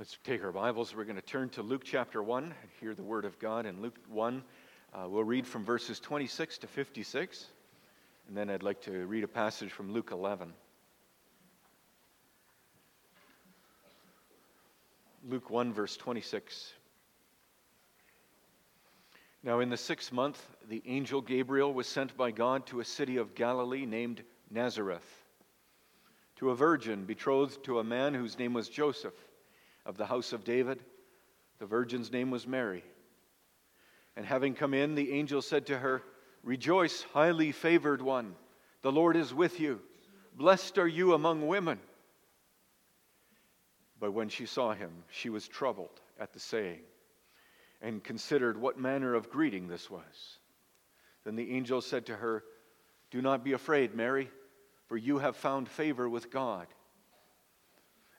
Let's take our Bibles. We're going to turn to Luke chapter 1 and hear the word of God. In Luke 1, uh, we'll read from verses 26 to 56. And then I'd like to read a passage from Luke 11. Luke 1, verse 26. Now, in the sixth month, the angel Gabriel was sent by God to a city of Galilee named Nazareth, to a virgin betrothed to a man whose name was Joseph of the house of David. The virgin's name was Mary. And having come in, the angel said to her, Rejoice, highly favored one, the Lord is with you. Blessed are you among women. But when she saw him, she was troubled at the saying and considered what manner of greeting this was. Then the angel said to her, Do not be afraid, Mary, for you have found favor with God.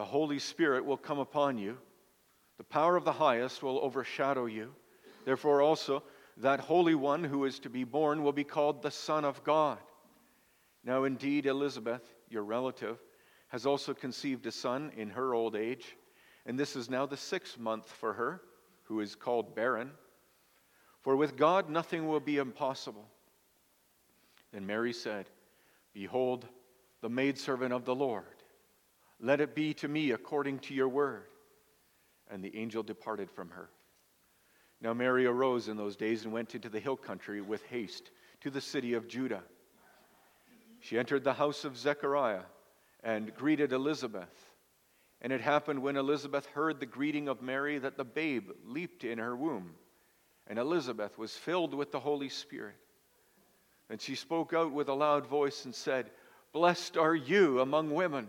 the Holy Spirit will come upon you. The power of the highest will overshadow you. Therefore, also, that Holy One who is to be born will be called the Son of God. Now, indeed, Elizabeth, your relative, has also conceived a son in her old age, and this is now the sixth month for her, who is called barren. For with God nothing will be impossible. Then Mary said, Behold, the maidservant of the Lord let it be to me according to your word. And the angel departed from her. Now Mary arose in those days and went into the hill country with haste to the city of Judah. She entered the house of Zechariah and greeted Elizabeth. And it happened when Elizabeth heard the greeting of Mary that the babe leaped in her womb, and Elizabeth was filled with the Holy Spirit. And she spoke out with a loud voice and said, Blessed are you among women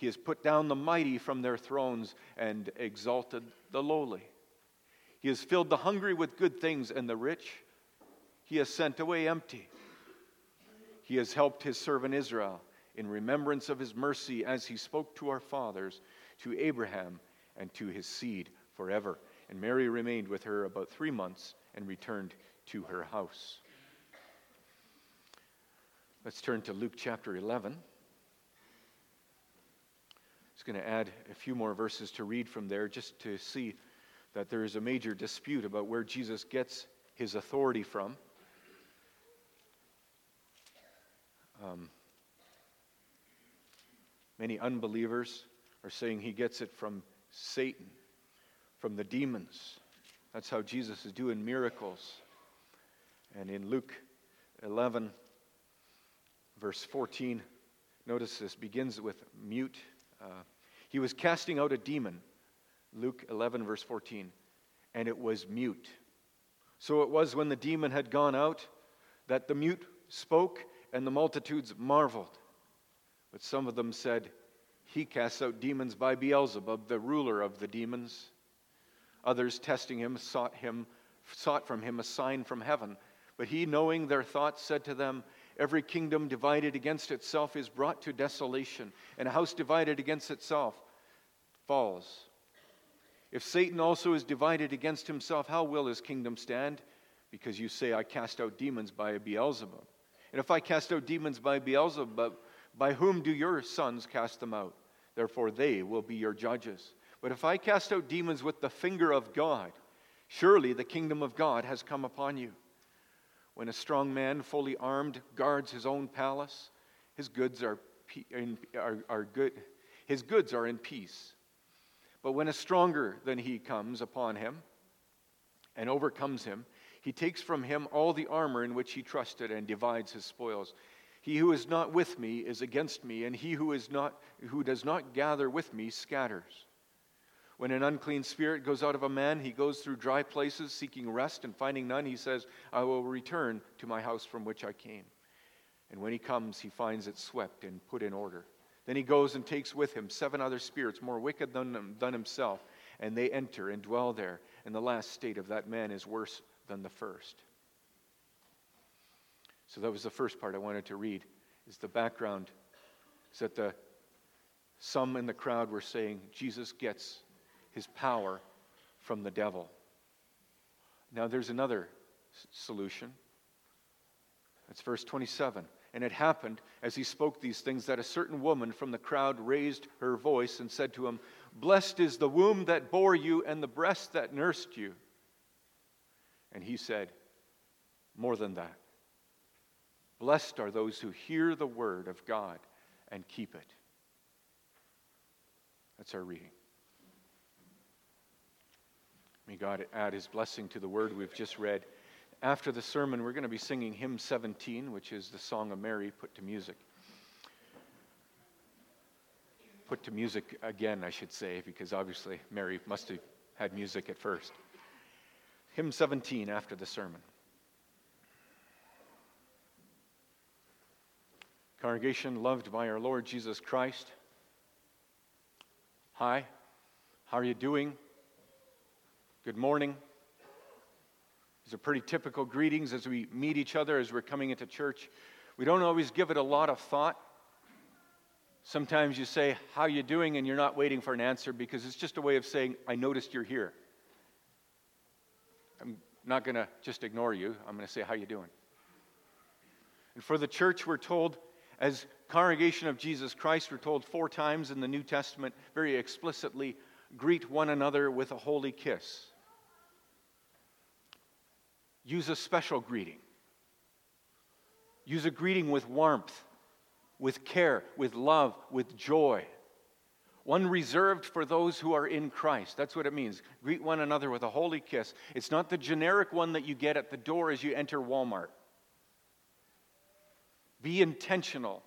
He has put down the mighty from their thrones and exalted the lowly. He has filled the hungry with good things, and the rich he has sent away empty. He has helped his servant Israel in remembrance of his mercy as he spoke to our fathers, to Abraham, and to his seed forever. And Mary remained with her about three months and returned to her house. Let's turn to Luke chapter 11 just going to add a few more verses to read from there just to see that there is a major dispute about where Jesus gets his authority from. Um, many unbelievers are saying he gets it from Satan, from the demons. That's how Jesus is doing miracles. And in Luke 11, verse 14, notice this begins with mute uh, he was casting out a demon, Luke 11, verse 14, and it was mute. So it was when the demon had gone out that the mute spoke, and the multitudes marveled. But some of them said, He casts out demons by Beelzebub, the ruler of the demons. Others, testing him, sought him, sought from him a sign from heaven. But he, knowing their thoughts, said to them, Every kingdom divided against itself is brought to desolation, and a house divided against itself falls. If Satan also is divided against himself, how will his kingdom stand? because you say, I cast out demons by Beelzebub. And if I cast out demons by Beelzebub, by whom do your sons cast them out? Therefore, they will be your judges. But if I cast out demons with the finger of God, surely the kingdom of God has come upon you. When a strong man, fully armed, guards his own palace, his goods are, are, are good. His goods are in peace. But when a stronger than he comes upon him and overcomes him, he takes from him all the armor in which he trusted and divides his spoils. He who is not with me is against me, and he who, is not, who does not gather with me scatters. When an unclean spirit goes out of a man, he goes through dry places seeking rest, and finding none, he says, I will return to my house from which I came. And when he comes, he finds it swept and put in order. Then he goes and takes with him seven other spirits more wicked than, than himself, and they enter and dwell there. And the last state of that man is worse than the first. So that was the first part I wanted to read. Is the background is that the some in the crowd were saying Jesus gets his power from the devil. Now there's another solution. That's verse 27. And it happened as he spoke these things that a certain woman from the crowd raised her voice and said to him, Blessed is the womb that bore you and the breast that nursed you. And he said, More than that. Blessed are those who hear the word of God and keep it. That's our reading. May God add his blessing to the word we've just read. After the sermon, we're going to be singing hymn 17, which is the Song of Mary put to music. Put to music again, I should say, because obviously Mary must have had music at first. Hymn 17 after the sermon. Congregation loved by our Lord Jesus Christ. Hi, how are you doing? Good morning. These are pretty typical greetings as we meet each other as we're coming into church. We don't always give it a lot of thought. Sometimes you say, How you doing? and you're not waiting for an answer because it's just a way of saying, I noticed you're here. I'm not going to just ignore you. I'm going to say, How you doing? And for the church, we're told, as congregation of Jesus Christ, we're told four times in the New Testament, very explicitly, greet one another with a holy kiss. Use a special greeting. Use a greeting with warmth, with care, with love, with joy. One reserved for those who are in Christ. That's what it means. Greet one another with a holy kiss. It's not the generic one that you get at the door as you enter Walmart. Be intentional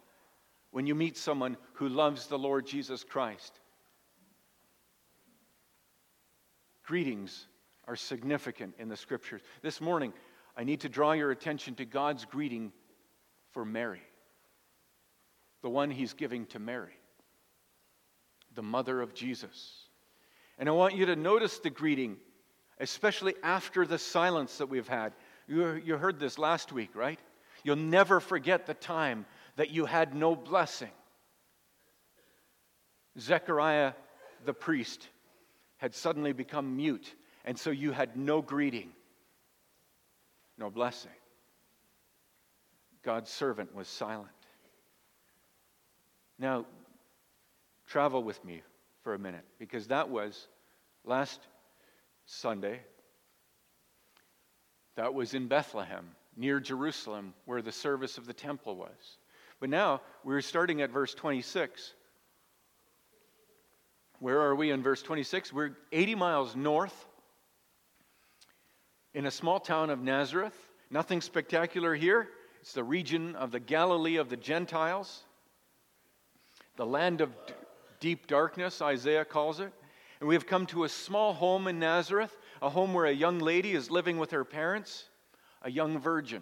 when you meet someone who loves the Lord Jesus Christ. Greetings are significant in the scriptures. This morning, I need to draw your attention to God's greeting for Mary, the one he's giving to Mary, the mother of Jesus. And I want you to notice the greeting, especially after the silence that we've had. You, you heard this last week, right? You'll never forget the time that you had no blessing. Zechariah the priest had suddenly become mute, and so you had no greeting, no blessing. God's servant was silent. Now, travel with me for a minute, because that was last Sunday. That was in Bethlehem, near Jerusalem, where the service of the temple was. But now we're starting at verse 26. Where are we in verse 26? We're 80 miles north in a small town of Nazareth. Nothing spectacular here. It's the region of the Galilee of the Gentiles, the land of d- deep darkness, Isaiah calls it. And we have come to a small home in Nazareth, a home where a young lady is living with her parents, a young virgin.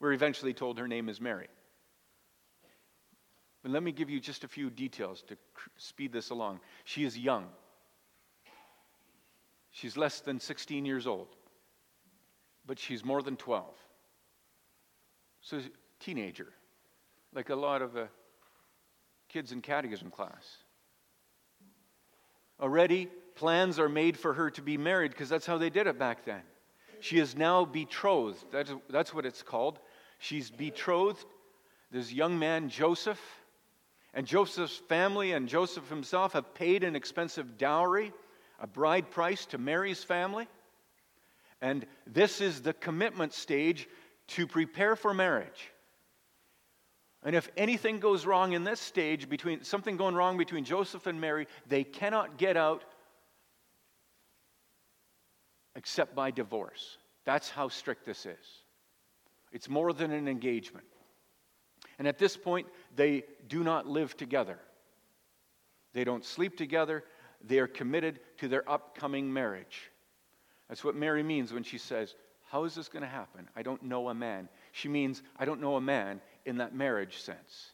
We're eventually told her name is Mary. But let me give you just a few details to speed this along. She is young. She's less than 16 years old, but she's more than 12. So, teenager, like a lot of uh, kids in catechism class. Already plans are made for her to be married because that's how they did it back then. She is now betrothed. That's, that's what it's called. She's betrothed. This young man, Joseph, and Joseph's family and Joseph himself have paid an expensive dowry, a bride price to Mary's family. And this is the commitment stage to prepare for marriage. And if anything goes wrong in this stage, between something going wrong between Joseph and Mary, they cannot get out except by divorce. That's how strict this is. It's more than an engagement. And at this point, they do not live together. They don't sleep together. They are committed to their upcoming marriage. That's what Mary means when she says, How is this going to happen? I don't know a man. She means, I don't know a man in that marriage sense.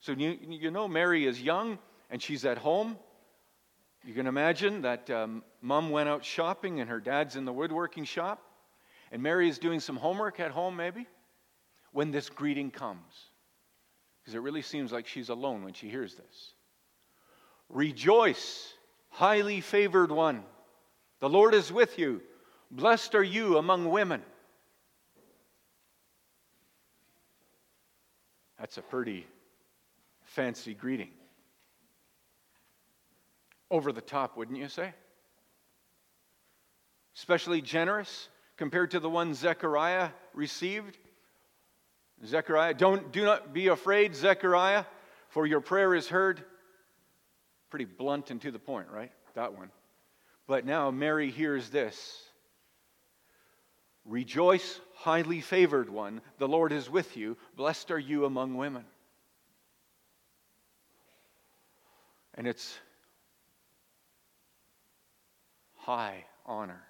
So you, you know, Mary is young and she's at home. You can imagine that um, mom went out shopping and her dad's in the woodworking shop. And Mary is doing some homework at home, maybe, when this greeting comes. Because it really seems like she's alone when she hears this. Rejoice, highly favored one. The Lord is with you. Blessed are you among women. That's a pretty fancy greeting. Over the top, wouldn't you say? Especially generous compared to the one Zechariah received. Zechariah, don't do not be afraid, Zechariah, for your prayer is heard. Pretty blunt and to the point, right? That one. But now Mary hears this. Rejoice, highly favored one, the Lord is with you. Blessed are you among women. And it's high honor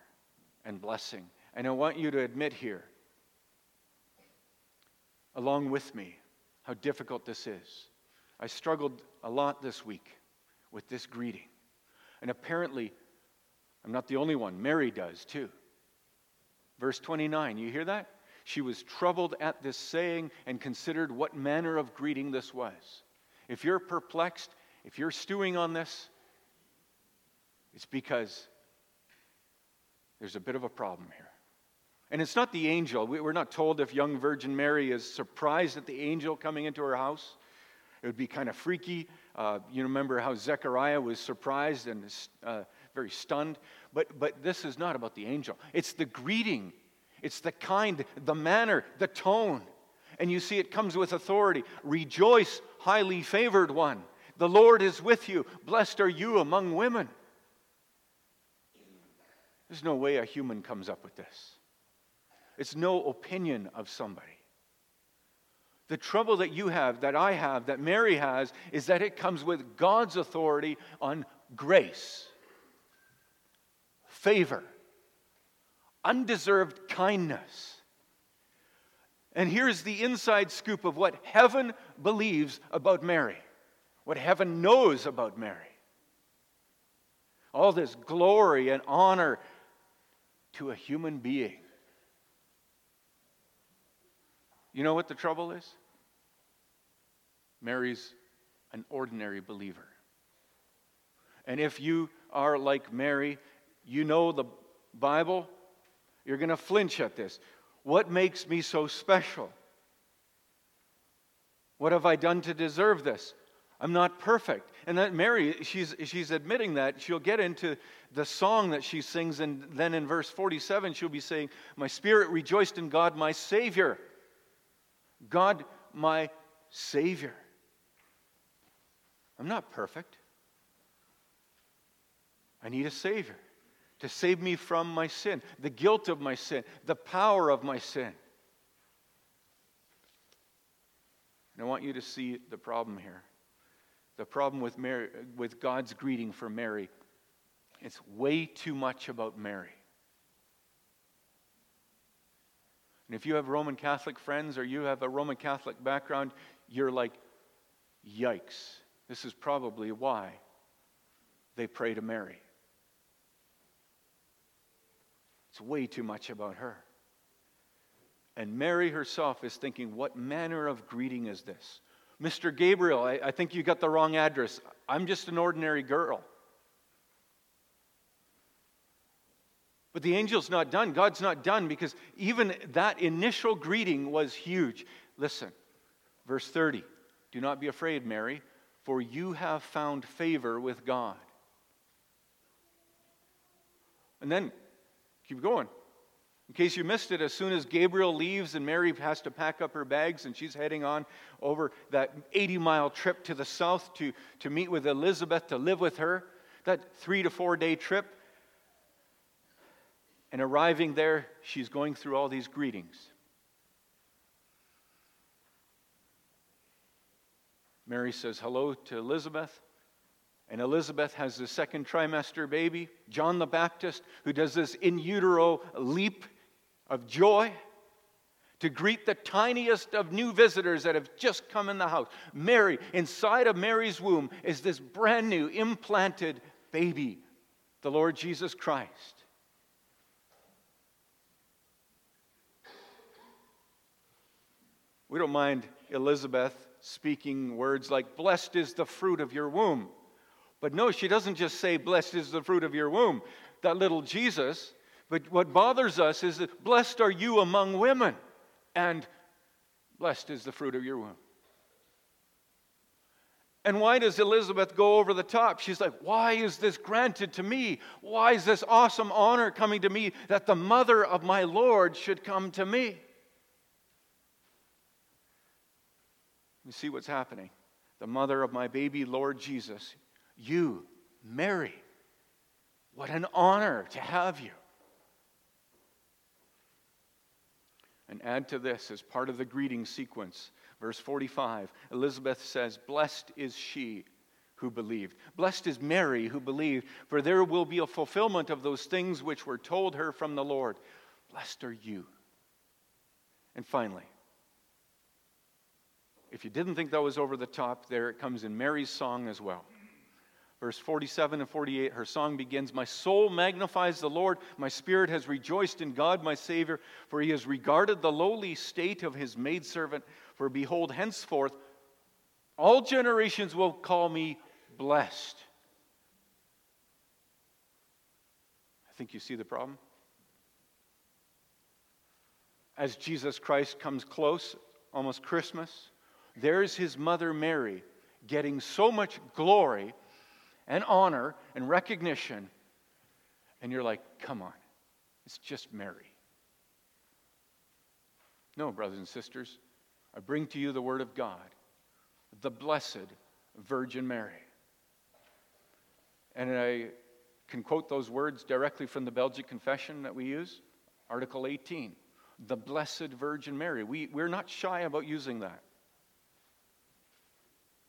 and blessing. And I want you to admit here, along with me, how difficult this is. I struggled a lot this week with this greeting. And apparently, I'm not the only one. Mary does too. Verse 29, you hear that? She was troubled at this saying and considered what manner of greeting this was. If you're perplexed, if you're stewing on this, it's because there's a bit of a problem here. And it's not the angel. We're not told if young Virgin Mary is surprised at the angel coming into her house. It would be kind of freaky. Uh, you remember how Zechariah was surprised and uh, very stunned. But, but this is not about the angel, it's the greeting, it's the kind, the manner, the tone. And you see, it comes with authority. Rejoice, highly favored one. The Lord is with you. Blessed are you among women. There's no way a human comes up with this. It's no opinion of somebody. The trouble that you have, that I have, that Mary has, is that it comes with God's authority on grace favor, undeserved kindness. And here's the inside scoop of what heaven believes about Mary, what heaven knows about Mary. All this glory and honor to a human being. You know what the trouble is? Mary's an ordinary believer. And if you are like Mary you know the Bible, you're going to flinch at this. What makes me so special? What have I done to deserve this? I'm not perfect. And that Mary, she's, she's admitting that. She'll get into the song that she sings, and then in verse 47, she'll be saying, My spirit rejoiced in God, my Savior. God, my Savior. I'm not perfect. I need a Savior to save me from my sin, the guilt of my sin, the power of my sin. And I want you to see the problem here. The problem with, Mary, with God's greeting for Mary, it's way too much about Mary. And if you have Roman Catholic friends or you have a Roman Catholic background, you're like, yikes. This is probably why they pray to Mary. It's way too much about her. And Mary herself is thinking, What manner of greeting is this? Mr. Gabriel, I, I think you got the wrong address. I'm just an ordinary girl. But the angel's not done. God's not done because even that initial greeting was huge. Listen, verse 30 Do not be afraid, Mary, for you have found favor with God. And then keep going. In case you missed it, as soon as Gabriel leaves and Mary has to pack up her bags and she's heading on over that 80 mile trip to the south to, to meet with Elizabeth to live with her, that three to four day trip. And arriving there, she's going through all these greetings. Mary says hello to Elizabeth. And Elizabeth has the second trimester baby, John the Baptist, who does this in utero leap of joy to greet the tiniest of new visitors that have just come in the house. Mary, inside of Mary's womb, is this brand new implanted baby, the Lord Jesus Christ. We don't mind Elizabeth speaking words like, Blessed is the fruit of your womb. But no, she doesn't just say, Blessed is the fruit of your womb. That little Jesus but what bothers us is that blessed are you among women, and blessed is the fruit of your womb. And why does Elizabeth go over the top? She's like, Why is this granted to me? Why is this awesome honor coming to me that the mother of my Lord should come to me? You see what's happening. The mother of my baby Lord Jesus, you, Mary, what an honor to have you. And add to this as part of the greeting sequence, verse 45, Elizabeth says, Blessed is she who believed. Blessed is Mary who believed, for there will be a fulfillment of those things which were told her from the Lord. Blessed are you. And finally, if you didn't think that was over the top, there it comes in Mary's song as well. Verse 47 and 48, her song begins My soul magnifies the Lord. My spirit has rejoiced in God, my Savior, for he has regarded the lowly state of his maidservant. For behold, henceforth, all generations will call me blessed. I think you see the problem. As Jesus Christ comes close, almost Christmas, there's his mother Mary getting so much glory and honor and recognition. And you're like, come on, it's just Mary. No, brothers and sisters, I bring to you the Word of God, the blessed Virgin Mary. And I can quote those words directly from the Belgic Confession that we use, Article 18, the Blessed Virgin Mary. We, we're not shy about using that.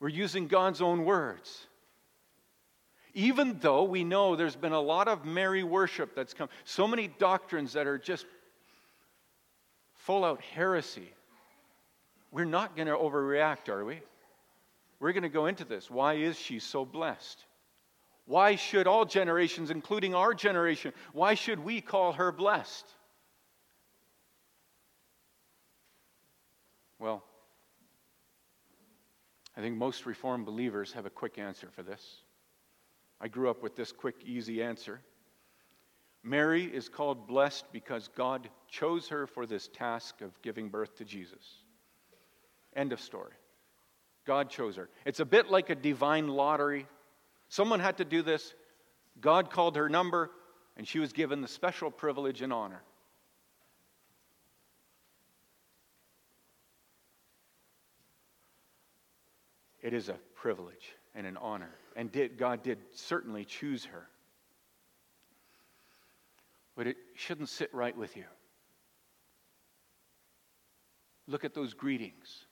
We're using God's own words. Even though we know there's been a lot of Mary worship that's come, so many doctrines that are just full out heresy, we're not going to overreact, are we? We're going to go into this. Why is she so blessed? Why should all generations, including our generation, why should we call her blessed? Well, I think most Reformed believers have a quick answer for this. I grew up with this quick, easy answer. Mary is called blessed because God chose her for this task of giving birth to Jesus. End of story. God chose her. It's a bit like a divine lottery. Someone had to do this. God called her number, and she was given the special privilege and honor. It is a privilege and an honor. And did, God did certainly choose her. But it shouldn't sit right with you. Look at those greetings.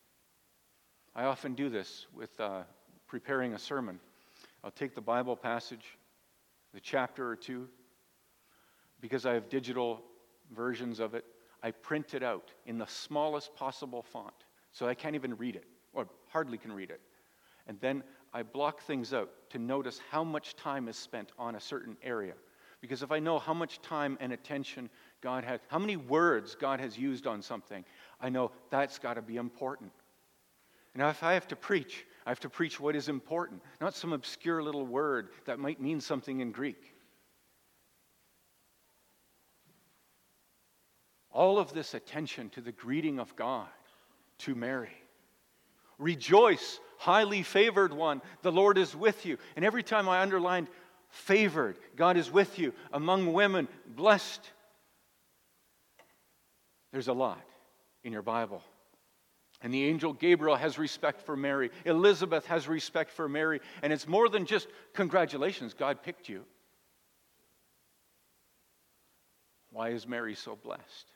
I often do this with uh, preparing a sermon. I'll take the Bible passage, the chapter or two, because I have digital versions of it. I print it out in the smallest possible font so I can't even read it, or hardly can read it. And then I block things out to notice how much time is spent on a certain area. Because if I know how much time and attention God has, how many words God has used on something, I know that's got to be important. And if I have to preach, I have to preach what is important, not some obscure little word that might mean something in Greek. All of this attention to the greeting of God to Mary. Rejoice, highly favored one, the Lord is with you. And every time I underlined favored, God is with you, among women, blessed. There's a lot in your Bible. And the angel Gabriel has respect for Mary. Elizabeth has respect for Mary. And it's more than just congratulations, God picked you. Why is Mary so blessed?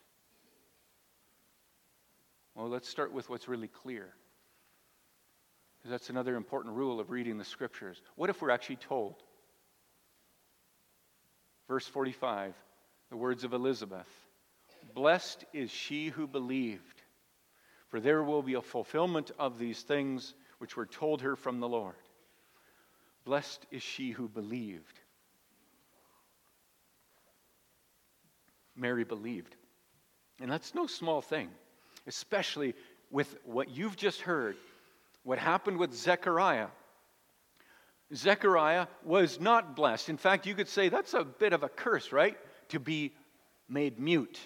Well, let's start with what's really clear. Because that's another important rule of reading the scriptures. What if we're actually told? Verse 45, the words of Elizabeth Blessed is she who believed, for there will be a fulfillment of these things which were told her from the Lord. Blessed is she who believed. Mary believed. And that's no small thing especially with what you've just heard, what happened with Zechariah. Zechariah was not blessed. In fact, you could say that's a bit of a curse, right? To be made mute,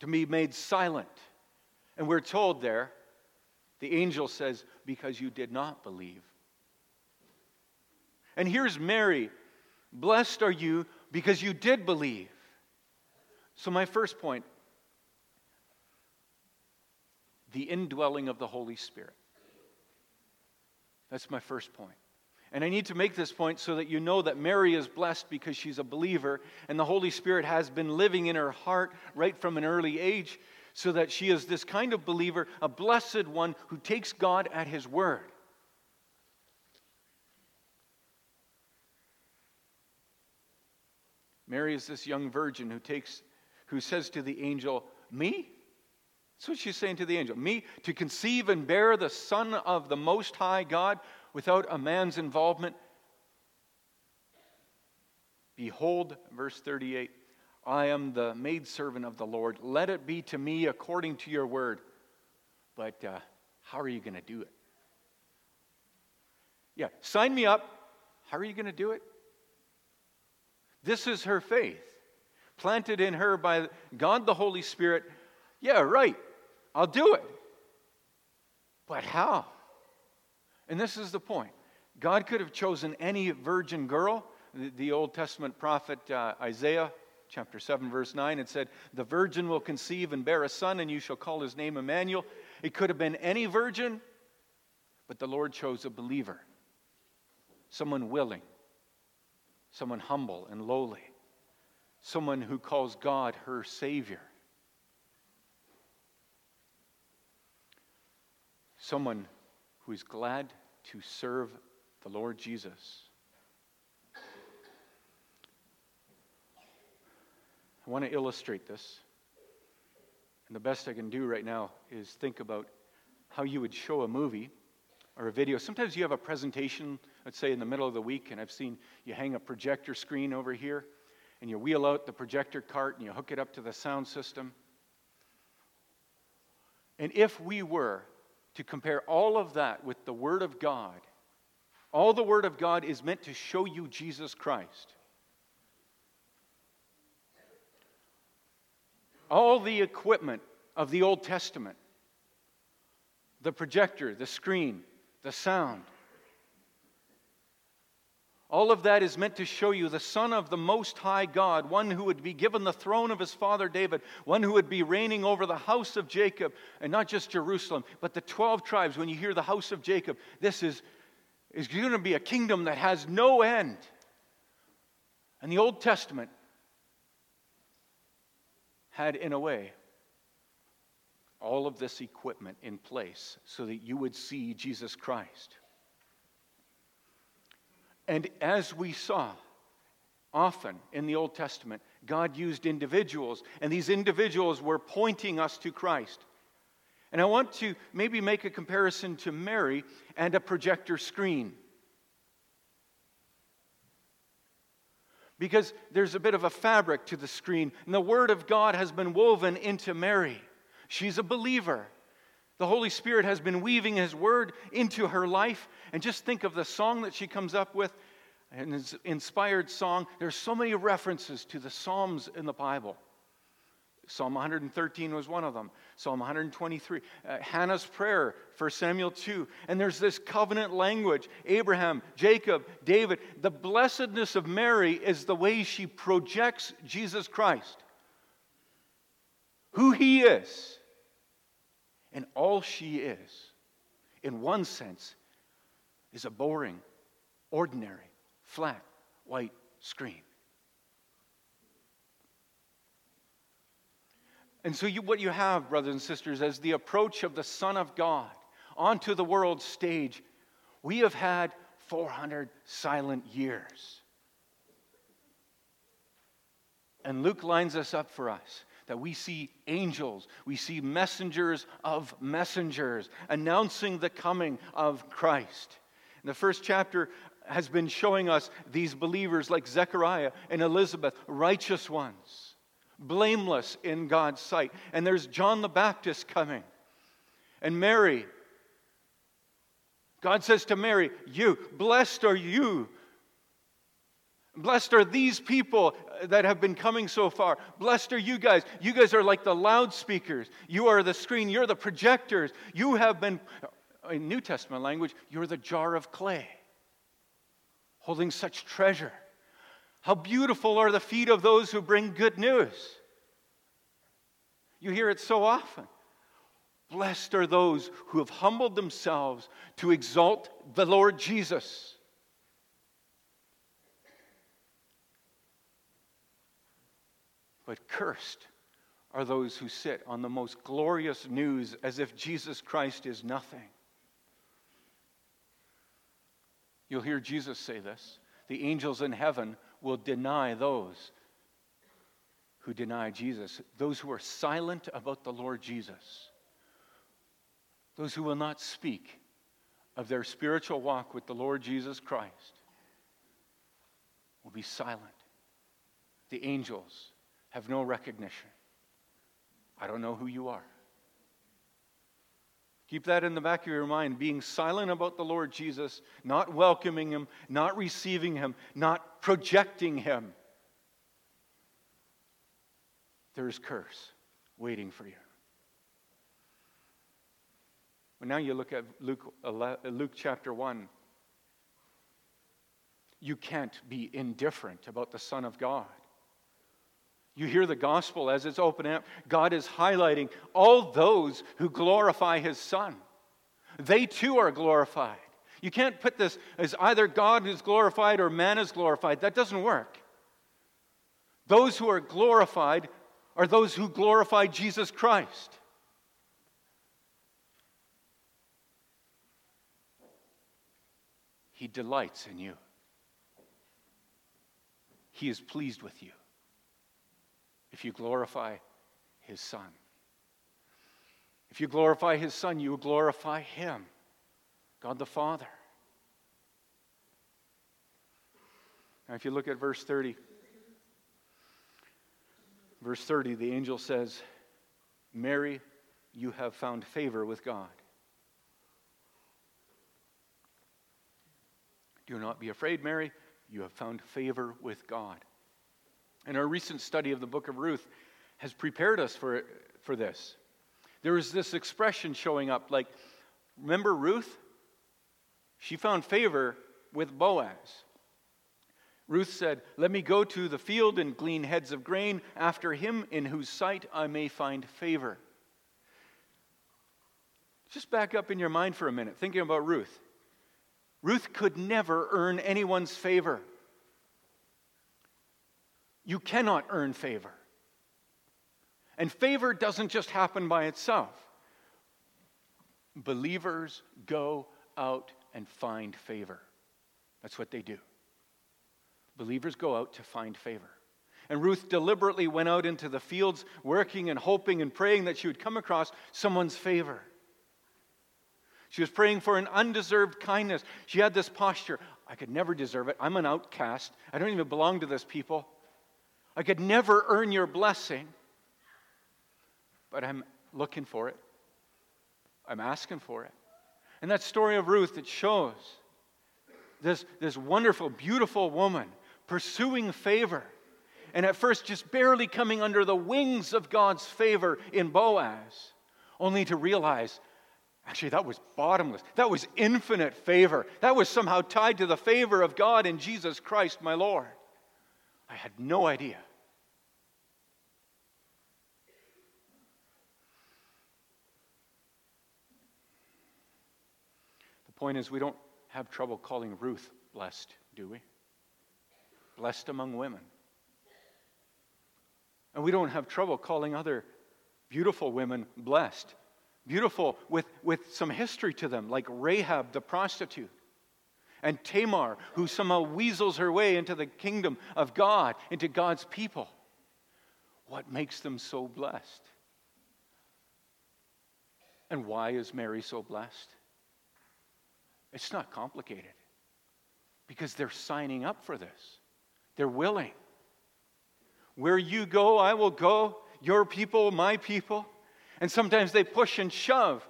to be made silent. And we're told there, the angel says, because you did not believe. And here's Mary Blessed are you because you did believe. So, my first point the indwelling of the Holy Spirit. That's my first point. And I need to make this point so that you know that Mary is blessed because she's a believer, and the Holy Spirit has been living in her heart right from an early age, so that she is this kind of believer, a blessed one who takes God at His word. Mary is this young virgin who takes who says to the angel, "Me? That's what she's saying to the angel. Me, to conceive and bear the Son of the Most High God without a man's involvement. Behold, verse 38 I am the maidservant of the Lord. Let it be to me according to your word. But uh, how are you going to do it? Yeah, sign me up. How are you going to do it? This is her faith, planted in her by God the Holy Spirit. Yeah, right. I'll do it. But how? And this is the point God could have chosen any virgin girl. The, Old Testament prophet uh, Isaiah, chapter 7, verse 9, it said, The virgin will conceive and bear a son, and you shall call his name Emmanuel. It could have been any virgin, but the Lord chose a believer, someone willing, someone humble and lowly, someone who calls God her Savior. Someone who is glad to serve the Lord Jesus. I want to illustrate this. And the best I can do right now is think about how you would show a movie or a video. Sometimes you have a presentation, let's say in the middle of the week, and I've seen you hang a projector screen over here, and you wheel out the projector cart and you hook it up to the sound system. And if we were to compare all of that with the Word of God. All the Word of God is meant to show you Jesus Christ. All the equipment of the Old Testament the projector, the screen, the sound, all of that is meant to show you the Son of the Most High God, one who would be given the throne of his father David, one who would be reigning over the house of Jacob, and not just Jerusalem, but the 12 tribes. When you hear the house of Jacob, this is, is going to be a kingdom that has no end. And the Old Testament had, in a way, all of this equipment in place so that you would see Jesus Christ. And as we saw often in the Old Testament, God used individuals, and these individuals were pointing us to Christ. And I want to maybe make a comparison to Mary and a projector screen. Because there's a bit of a fabric to the screen, and the Word of God has been woven into Mary. She's a believer. The Holy Spirit has been weaving His Word into her life. And just think of the song that she comes up with, an inspired song. There's so many references to the Psalms in the Bible. Psalm 113 was one of them. Psalm 123. Uh, Hannah's prayer, 1 Samuel 2. And there's this covenant language Abraham, Jacob, David. The blessedness of Mary is the way she projects Jesus Christ, who he is, and all she is, in one sense, is a boring, ordinary, flat, white screen. And so, you, what you have, brothers and sisters, as the approach of the Son of God onto the world stage, we have had 400 silent years. And Luke lines us up for us that we see angels, we see messengers of messengers announcing the coming of Christ. And the first chapter has been showing us these believers like Zechariah and Elizabeth, righteous ones, blameless in God's sight. And there's John the Baptist coming. And Mary, God says to Mary, You, blessed are you Blessed are these people uh, that have been coming so far. Blessed are you guys. You guys are like the loudspeakers. You are the screen. You're the projectors. You have been, uh, in New Testament language, you're the jar of clay holding such treasure. How beautiful are the feet of those who bring good news. You hear it so often. Blessed are those who have humbled themselves to exalt the Lord Jesus. But cursed are those who sit on the most glorious news as if Jesus Christ is nothing. You'll hear Jesus say this the angels in heaven will deny those who deny Jesus, those who are silent about the Lord Jesus, those who will not speak of their spiritual walk with the Lord Jesus Christ will be silent. The angels have no recognition. I don't know who you are. Keep that in the back of your mind. Being silent about the Lord Jesus, not welcoming him, not receiving him, not projecting him. There is curse waiting for you. Well, now you look at Luke, Luke chapter 1. You can't be indifferent about the Son of God. You hear the gospel as it's opening up. God is highlighting all those who glorify his Son. They too are glorified. You can't put this as either God is glorified or man is glorified. That doesn't work. Those who are glorified are those who glorify Jesus Christ. He delights in you. He is pleased with you if you glorify his son. If you glorify his son, you glorify him, God the Father. Now, if you look at verse 30, verse 30, the angel says, Mary, you have found favor with God. Do not be afraid, Mary. You have found favor with God. And our recent study of the book of Ruth has prepared us for, for this. There is this expression showing up like, remember Ruth? She found favor with Boaz. Ruth said, Let me go to the field and glean heads of grain after him in whose sight I may find favor. Just back up in your mind for a minute, thinking about Ruth. Ruth could never earn anyone's favor. You cannot earn favor. And favor doesn't just happen by itself. Believers go out and find favor. That's what they do. Believers go out to find favor. And Ruth deliberately went out into the fields, working and hoping and praying that she would come across someone's favor. She was praying for an undeserved kindness. She had this posture I could never deserve it. I'm an outcast. I don't even belong to this people. I could never earn your blessing, but I'm looking for it. I'm asking for it. And that story of Ruth, it shows this, this wonderful, beautiful woman pursuing favor. And at first, just barely coming under the wings of God's favor in Boaz, only to realize actually, that was bottomless. That was infinite favor. That was somehow tied to the favor of God in Jesus Christ, my Lord. I had no idea. Point is, we don't have trouble calling Ruth blessed, do we? Blessed among women. And we don't have trouble calling other beautiful women blessed. Beautiful with, with some history to them, like Rahab the prostitute, and Tamar, who somehow weasels her way into the kingdom of God, into God's people. What makes them so blessed? And why is Mary so blessed? It's not complicated because they're signing up for this, they're willing. Where you go, I will go. Your people, my people. And sometimes they push and shove.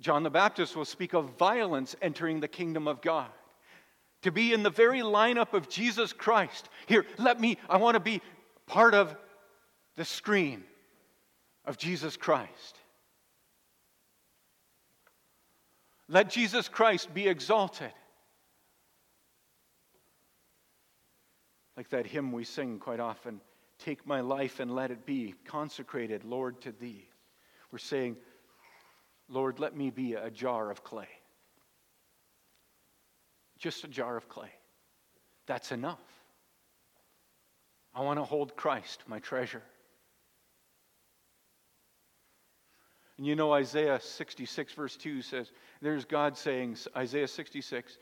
John the Baptist will speak of violence entering the kingdom of God. To be in the very lineup of Jesus Christ. Here, let me, I want to be part of the screen of Jesus Christ. Let Jesus Christ be exalted. Like that hymn we sing quite often Take my life and let it be consecrated, Lord, to thee. We're saying, Lord, let me be a jar of clay. Just a jar of clay. That's enough. I want to hold Christ, my treasure. And you know, Isaiah 66, verse 2 says, There's God saying, Isaiah 66,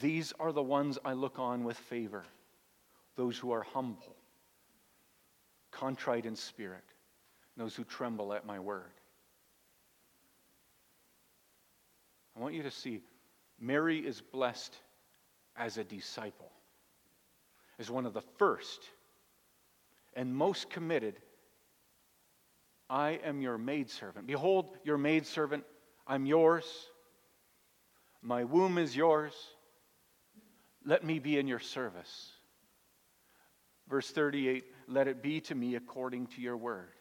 These are the ones I look on with favor those who are humble, contrite in spirit, those who tremble at my word. I want you to see Mary is blessed as a disciple, as one of the first and most committed. I am your maidservant. Behold, your maidservant, I'm yours. My womb is yours. Let me be in your service. Verse 38 Let it be to me according to your word.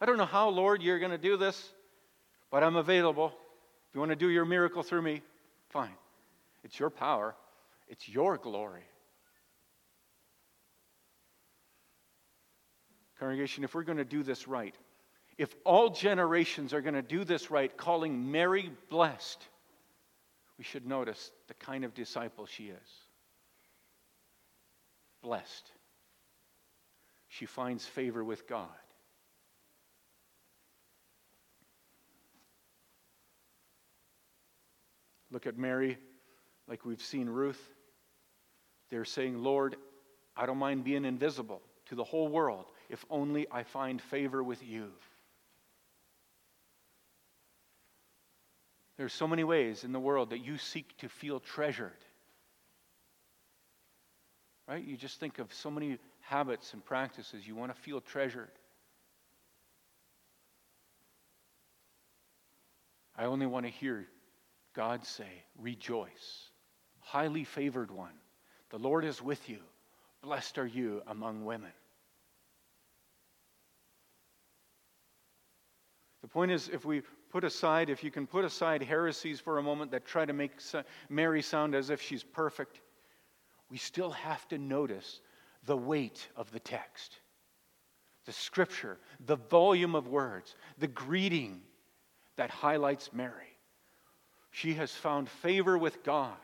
I don't know how, Lord, you're going to do this, but I'm available. If you want to do your miracle through me, fine. It's your power, it's your glory. Congregation, if we're going to do this right, if all generations are going to do this right, calling Mary blessed, we should notice the kind of disciple she is. Blessed she finds favor with God. Look at Mary, like we've seen Ruth. They're saying, Lord, I don't mind being invisible to the whole world if only I find favor with you. There's so many ways in the world that you seek to feel treasured. Right? You just think of so many habits and practices. You want to feel treasured. I only want to hear God say, Rejoice, highly favored one. The Lord is with you. Blessed are you among women. The point is, if we put aside, if you can put aside heresies for a moment that try to make Mary sound as if she's perfect, we still have to notice the weight of the text, the scripture, the volume of words, the greeting that highlights Mary. She has found favor with God.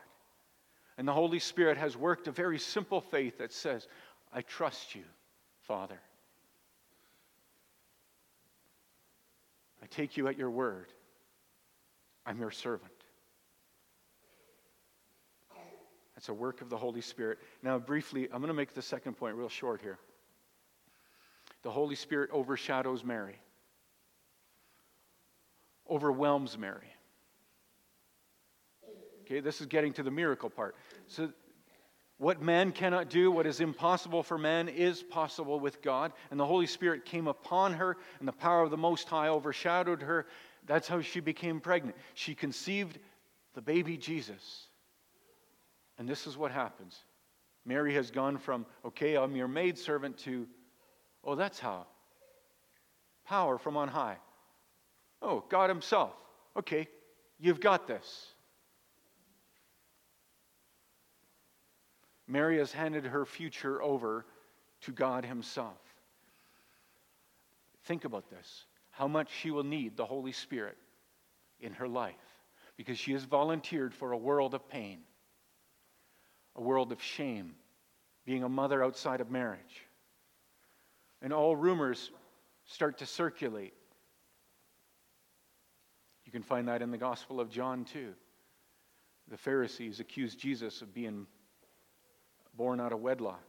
And the Holy Spirit has worked a very simple faith that says, I trust you, Father. Take you at your word. I'm your servant. That's a work of the Holy Spirit. Now, briefly, I'm going to make the second point real short here. The Holy Spirit overshadows Mary, overwhelms Mary. Okay, this is getting to the miracle part. So, what man cannot do, what is impossible for man, is possible with God. And the Holy Spirit came upon her, and the power of the Most High overshadowed her. That's how she became pregnant. She conceived the baby Jesus. And this is what happens Mary has gone from, okay, I'm your maidservant, to, oh, that's how. Power from on high. Oh, God Himself. Okay, you've got this. Mary has handed her future over to God Himself. Think about this how much she will need the Holy Spirit in her life because she has volunteered for a world of pain, a world of shame, being a mother outside of marriage. And all rumors start to circulate. You can find that in the Gospel of John, too. The Pharisees accused Jesus of being born out of wedlock.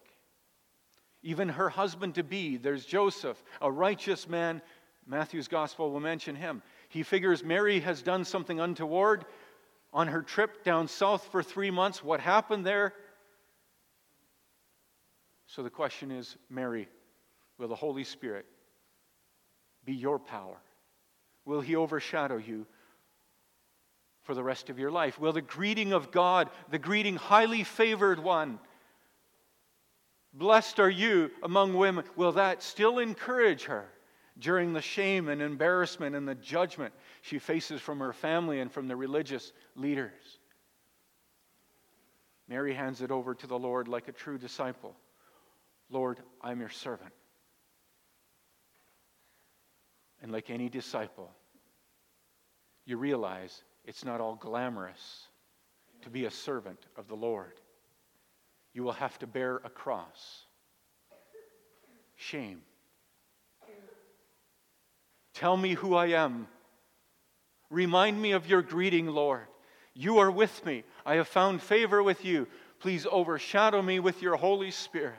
Even her husband to be, there's Joseph, a righteous man. Matthew's Gospel will mention him. He figures Mary has done something untoward on her trip down south for three months. What happened there? So the question is Mary, will the Holy Spirit be your power? Will he overshadow you for the rest of your life? Will the greeting of God, the greeting highly favored one, blessed are you among women, will that still encourage her during the shame and embarrassment and the judgment she faces from her family and from the religious leaders? Mary hands it over to the Lord like a true disciple. Lord, I'm your servant. And like any disciple, you realize it's not all glamorous to be a servant of the Lord. You will have to bear a cross. Shame. Tell me who I am. Remind me of your greeting, Lord. You are with me. I have found favor with you. Please overshadow me with your Holy Spirit.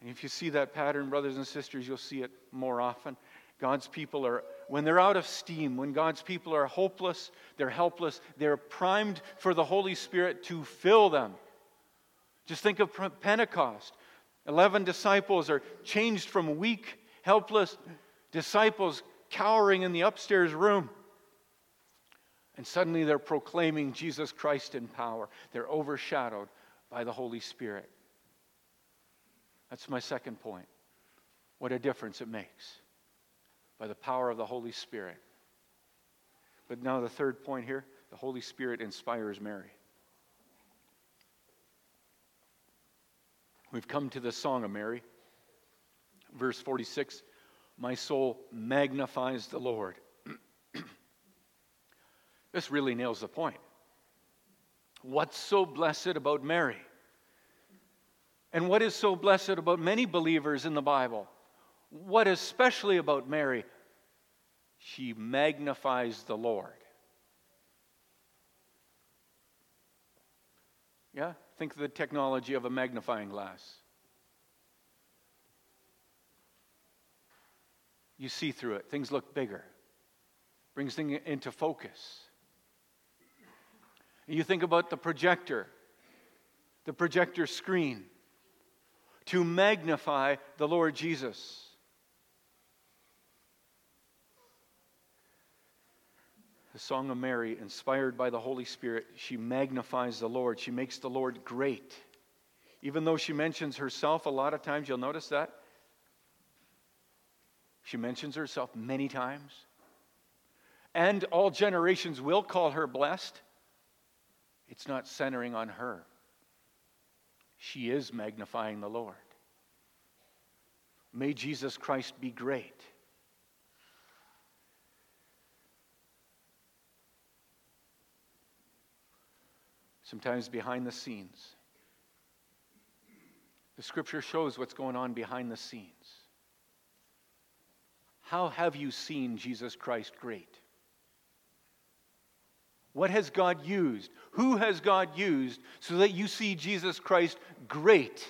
And if you see that pattern, brothers and sisters, you'll see it more often. God's people are, when they're out of steam, when God's people are hopeless, they're helpless, they're primed for the Holy Spirit to fill them. Just think of Pentecost. Eleven disciples are changed from weak, helpless disciples cowering in the upstairs room. And suddenly they're proclaiming Jesus Christ in power. They're overshadowed by the Holy Spirit. That's my second point. What a difference it makes by the power of the Holy Spirit. But now, the third point here the Holy Spirit inspires Mary. We've come to the Song of Mary. Verse 46 My soul magnifies the Lord. this really nails the point. What's so blessed about Mary? And what is so blessed about many believers in the Bible? What especially about Mary? She magnifies the Lord. Yeah? Think of the technology of a magnifying glass. You see through it, things look bigger, brings things into focus. You think about the projector, the projector screen to magnify the Lord Jesus. Song of Mary, inspired by the Holy Spirit, she magnifies the Lord. She makes the Lord great. Even though she mentions herself a lot of times, you'll notice that. She mentions herself many times. And all generations will call her blessed. It's not centering on her she is magnifying the Lord. May Jesus Christ be great. Sometimes behind the scenes, the scripture shows what's going on behind the scenes. How have you seen Jesus Christ great? What has God used? Who has God used so that you see Jesus Christ great?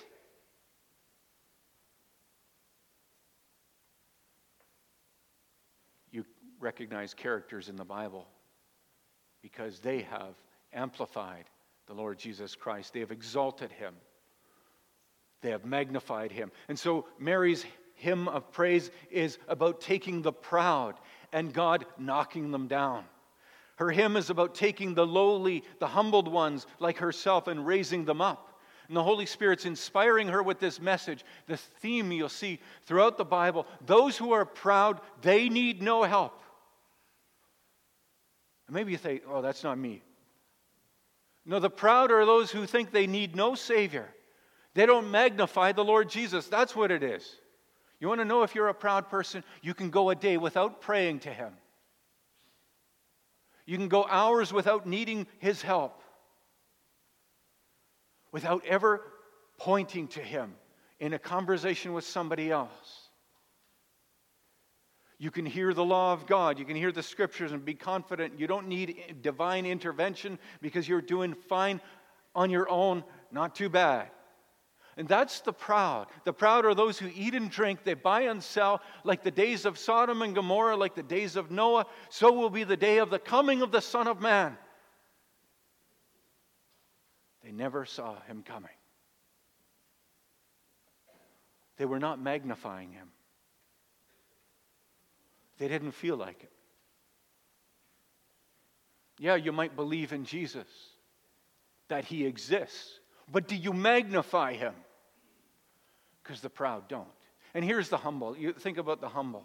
You recognize characters in the Bible because they have amplified the Lord Jesus Christ. They have exalted him, they have magnified him. And so Mary's hymn of praise is about taking the proud and God knocking them down. Her hymn is about taking the lowly, the humbled ones like herself and raising them up. And the Holy Spirit's inspiring her with this message. The theme you'll see throughout the Bible those who are proud, they need no help. And maybe you think, oh, that's not me. No, the proud are those who think they need no Savior. They don't magnify the Lord Jesus. That's what it is. You want to know if you're a proud person? You can go a day without praying to Him. You can go hours without needing His help, without ever pointing to Him in a conversation with somebody else. You can hear the law of God. You can hear the scriptures and be confident. You don't need divine intervention because you're doing fine on your own. Not too bad. And that's the proud. The proud are those who eat and drink, they buy and sell, like the days of Sodom and Gomorrah, like the days of Noah. So will be the day of the coming of the Son of Man. They never saw him coming, they were not magnifying him, they didn't feel like it. Yeah, you might believe in Jesus, that he exists, but do you magnify him? because the proud don't. And here's the humble. You think about the humble.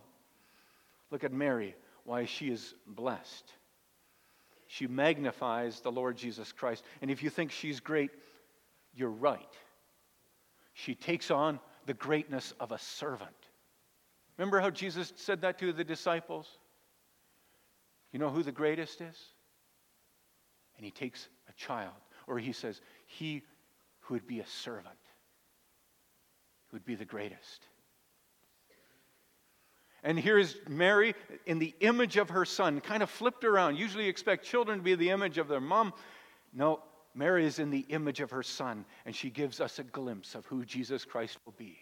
Look at Mary, why she is blessed. She magnifies the Lord Jesus Christ. And if you think she's great, you're right. She takes on the greatness of a servant. Remember how Jesus said that to the disciples? You know who the greatest is? And he takes a child, or he says, He who would be a servant would be the greatest. And here's Mary in the image of her son, kind of flipped around. Usually expect children to be the image of their mom. No, Mary is in the image of her son, and she gives us a glimpse of who Jesus Christ will be.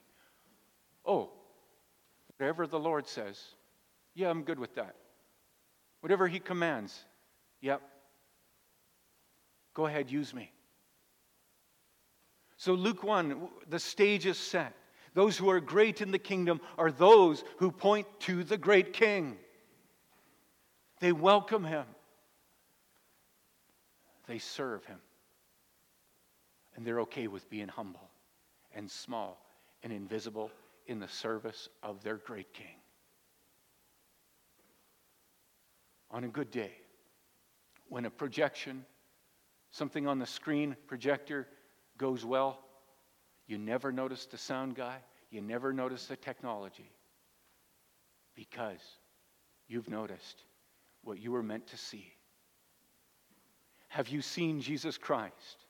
Oh, whatever the Lord says, yeah, I'm good with that. Whatever he commands, yep. Go ahead, use me. So, Luke 1, the stage is set. Those who are great in the kingdom are those who point to the great king. They welcome him, they serve him, and they're okay with being humble and small and invisible in the service of their great king. On a good day, when a projection, something on the screen projector goes well, you never notice the sound guy. You never notice the technology because you've noticed what you were meant to see. Have you seen Jesus Christ?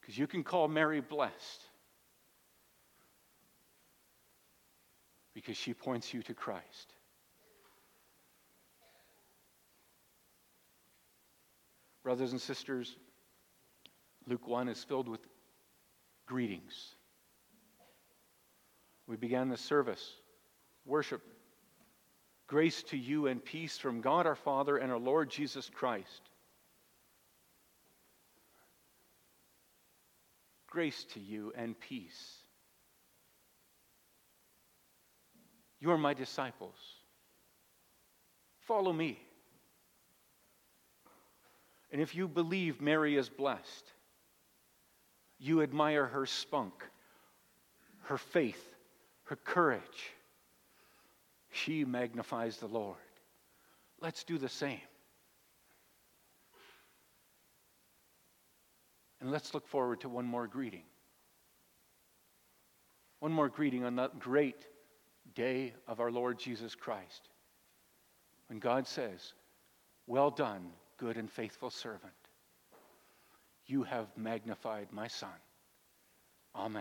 Because you can call Mary blessed because she points you to Christ. Brothers and sisters, Luke 1 is filled with greetings. We began the service, worship. Grace to you and peace from God our Father and our Lord Jesus Christ. Grace to you and peace. You are my disciples. Follow me. And if you believe Mary is blessed, you admire her spunk, her faith, her courage. She magnifies the Lord. Let's do the same. And let's look forward to one more greeting. One more greeting on that great day of our Lord Jesus Christ. When God says, Well done, good and faithful servant. You have magnified my Son. Amen.